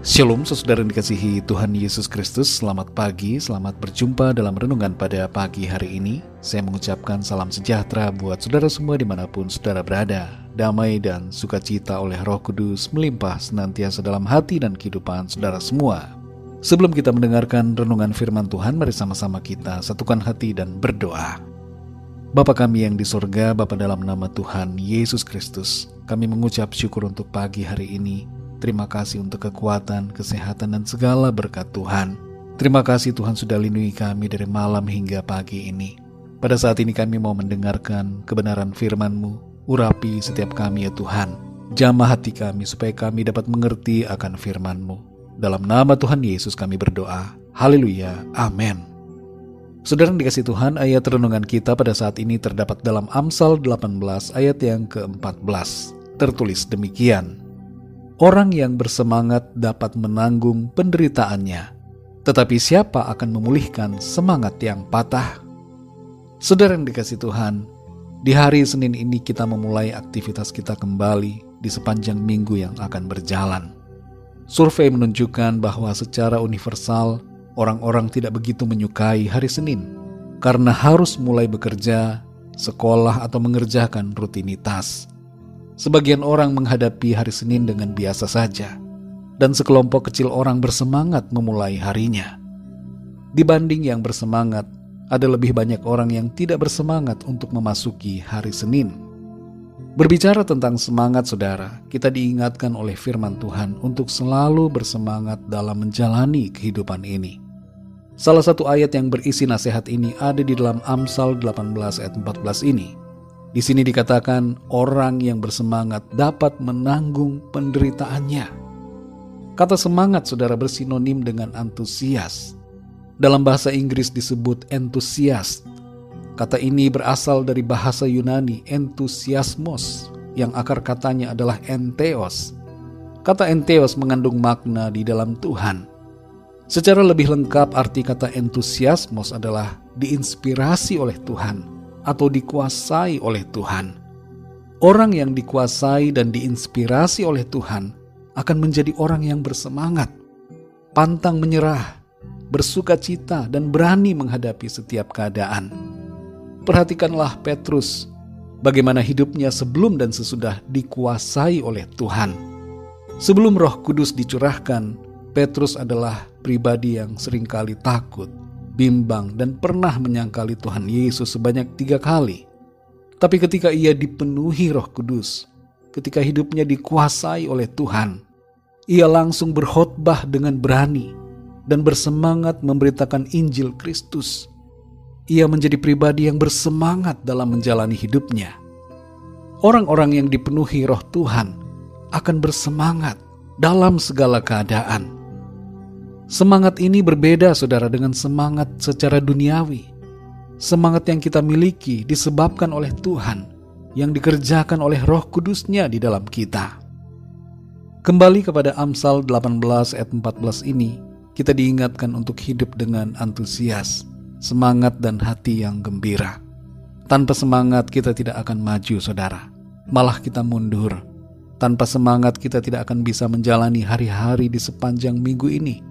Shalom saudara dikasihi Tuhan Yesus Kristus. Selamat pagi, selamat berjumpa dalam renungan pada pagi hari ini. Saya mengucapkan salam sejahtera buat saudara semua di mana pun saudara berada. Damai dan sukacita oleh roh kudus melimpah senantiasa dalam hati dan kehidupan saudara semua. Sebelum kita mendengarkan renungan firman Tuhan Mari sama-sama kita satukan hati dan berdoa. Bapa kami yang di sorga, Bapa dalam nama Tuhan Yesus Kristus Kami mengucap syukur untuk pagi hari ini Terima kasih untuk kekuatan, kesehatan, dan segala berkat Tuhan. Terima kasih Tuhan sudah lindungi kami dari malam hingga pagi ini. Pada saat ini kami mau mendengarkan kebenaran firman-Mu. Urapi setiap kami ya Tuhan. Jamah hati kami supaya kami dapat mengerti akan firman-Mu. Dalam nama Tuhan Yesus kami berdoa. Haleluya. Amin. Saudara dikasih Tuhan, ayat renungan kita pada saat ini terdapat dalam Amsal 18 ayat yang ke-14. Tertulis demikian. Orang yang bersemangat dapat menanggung penderitaannya, tetapi siapa akan memulihkan semangat yang patah? Saudara yang dikasih Tuhan, di hari Senin ini kita memulai aktivitas kita kembali di sepanjang minggu yang akan berjalan. Survei menunjukkan bahwa secara universal orang-orang tidak begitu menyukai hari Senin karena harus mulai bekerja, sekolah, atau mengerjakan rutinitas. Sebagian orang menghadapi hari Senin dengan biasa saja, dan sekelompok kecil orang bersemangat memulai harinya. Dibanding yang bersemangat, ada lebih banyak orang yang tidak bersemangat untuk memasuki hari Senin. Berbicara tentang semangat, saudara, kita diingatkan oleh Firman Tuhan untuk selalu bersemangat dalam menjalani kehidupan ini. Salah satu ayat yang berisi nasihat ini ada di dalam Amsal 18 ayat 14 ini. Di sini dikatakan orang yang bersemangat dapat menanggung penderitaannya. Kata semangat saudara bersinonim dengan antusias. Dalam bahasa Inggris disebut entusias. Kata ini berasal dari bahasa Yunani entusiasmos yang akar katanya adalah enteos. Kata enteos mengandung makna di dalam Tuhan. Secara lebih lengkap arti kata entusiasmos adalah diinspirasi oleh Tuhan atau dikuasai oleh Tuhan. Orang yang dikuasai dan diinspirasi oleh Tuhan akan menjadi orang yang bersemangat, pantang menyerah, bersuka cita, dan berani menghadapi setiap keadaan. Perhatikanlah Petrus, bagaimana hidupnya sebelum dan sesudah dikuasai oleh Tuhan. Sebelum Roh Kudus dicurahkan, Petrus adalah pribadi yang sering kali takut, bimbang, dan pernah menyangkali Tuhan Yesus sebanyak tiga kali. Tapi ketika ia dipenuhi roh kudus, ketika hidupnya dikuasai oleh Tuhan, ia langsung berkhotbah dengan berani dan bersemangat memberitakan Injil Kristus. Ia menjadi pribadi yang bersemangat dalam menjalani hidupnya. Orang-orang yang dipenuhi roh Tuhan akan bersemangat dalam segala keadaan Semangat ini berbeda, saudara, dengan semangat secara duniawi. Semangat yang kita miliki disebabkan oleh Tuhan, yang dikerjakan oleh Roh Kudusnya di dalam kita. Kembali kepada Amsal 18 ayat 14 ini, kita diingatkan untuk hidup dengan antusias, semangat dan hati yang gembira. Tanpa semangat kita tidak akan maju, saudara. Malah kita mundur. Tanpa semangat kita tidak akan bisa menjalani hari-hari di sepanjang minggu ini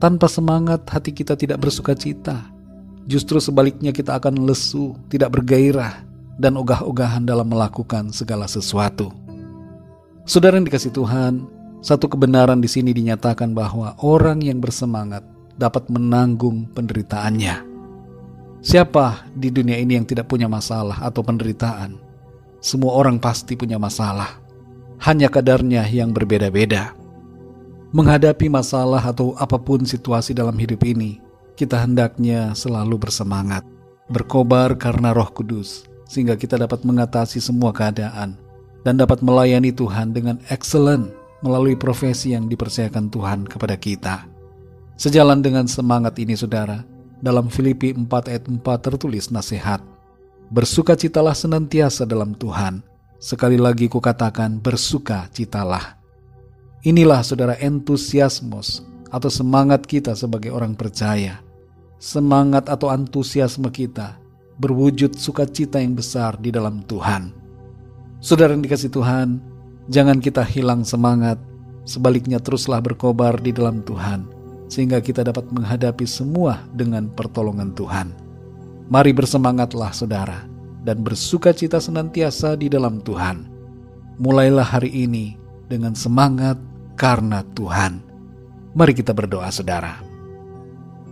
tanpa semangat hati kita tidak bersuka cita. Justru sebaliknya kita akan lesu, tidak bergairah, dan ogah-ogahan dalam melakukan segala sesuatu. Saudara yang dikasih Tuhan, satu kebenaran di sini dinyatakan bahwa orang yang bersemangat dapat menanggung penderitaannya. Siapa di dunia ini yang tidak punya masalah atau penderitaan? Semua orang pasti punya masalah. Hanya kadarnya yang berbeda-beda. Menghadapi masalah atau apa pun situasi dalam hidup ini, kita hendaknya selalu bersemangat, berkobar karena Roh Kudus, sehingga kita dapat mengatasi semua keadaan dan dapat melayani Tuhan dengan excellent melalui profesi yang dipercayakan Tuhan kepada kita. Sejalan dengan semangat ini, saudara, dalam Filipi 4 ayat 4 tertulis nasihat, Bersukacitalah senantiasa dalam Tuhan. Sekali lagi kukatakan bersuka citalah. Inilah saudara entusiasmos atau semangat kita sebagai orang percaya. Semangat atau antusiasme kita berwujud sukacita yang besar di dalam Tuhan. Saudara yang dikasih Tuhan, jangan kita hilang semangat Sebaliknya teruslah berkobar di dalam Tuhan, sehingga kita dapat menghadapi semua dengan pertolongan Tuhan. Mari bersemangatlah saudara, dan bersuka cita senantiasa di dalam Tuhan. Mulailah hari ini dengan semangat karena Tuhan. Mari kita berdoa saudara.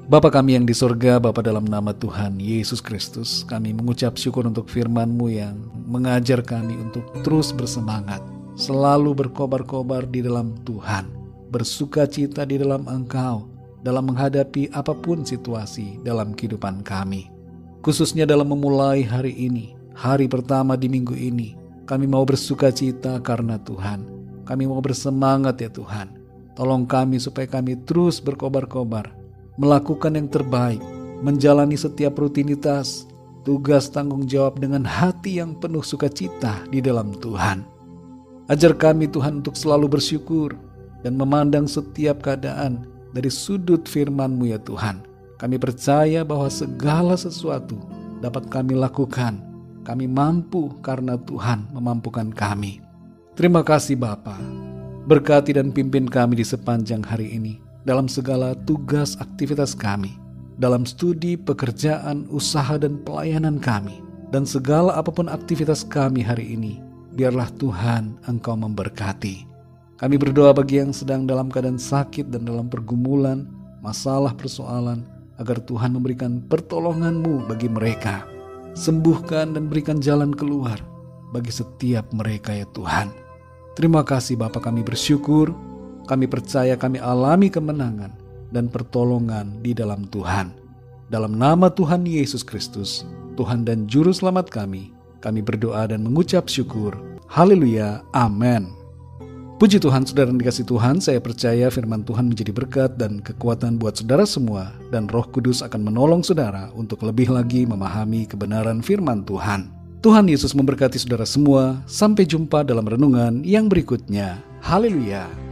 Bapa kami yang di surga, Bapa dalam nama Tuhan Yesus Kristus, kami mengucap syukur untuk firman-Mu yang mengajar kami untuk terus bersemangat, selalu berkobar-kobar di dalam Tuhan, bersuka cita di dalam Engkau, dalam menghadapi apa pun situasi dalam kehidupan kami. Khususnya dalam memulai hari ini, hari pertama di minggu ini, kami mau bersuka cita karena Tuhan. Kami mau bersemangat ya Tuhan. Tolong kami supaya kami terus berkobar-kobar, melakukan yang terbaik, menjalani setiap rutinitas, tugas tanggung jawab dengan hati yang penuh sukacita di dalam Tuhan. Ajar kami Tuhan untuk selalu bersyukur dan memandang setiap keadaan dari sudut firman-Mu ya Tuhan. Kami percaya bahwa segala sesuatu dapat kami lakukan. Kami mampu karena Tuhan memampukan kami. Terima kasih Bapa. Berkati dan pimpin kami di sepanjang hari ini dalam segala tugas aktivitas kami, dalam studi, pekerjaan, usaha dan pelayanan kami, dan segala apa pun aktivitas kami hari ini biarlah Tuhan Engkau memberkati. Kami berdoa bagi yang sedang dalam keadaan sakit dan dalam pergumulan, masalah persoalan, agar Tuhan memberikan pertolongan-Mu bagi mereka. Sembuhkan dan berikan jalan keluar bagi setiap mereka ya Tuhan. Terima kasih Bapak kami bersyukur, kami percaya kami alami kemenangan dan pertolongan di dalam Tuhan. Dalam nama Tuhan Yesus Kristus, Tuhan dan Juru Selamat kami, kami berdoa dan mengucap syukur. Haleluya. Amin. Puji Tuhan, saudara yang dikasih Tuhan, saya percaya firman Tuhan menjadi berkat dan kekuatan buat saudara semua, dan roh kudus akan menolong saudara untuk lebih lagi memahami kebenaran firman Tuhan. Tuhan Yesus memberkati saudara semua, sampai jumpa dalam renungan yang berikutnya. Haleluya!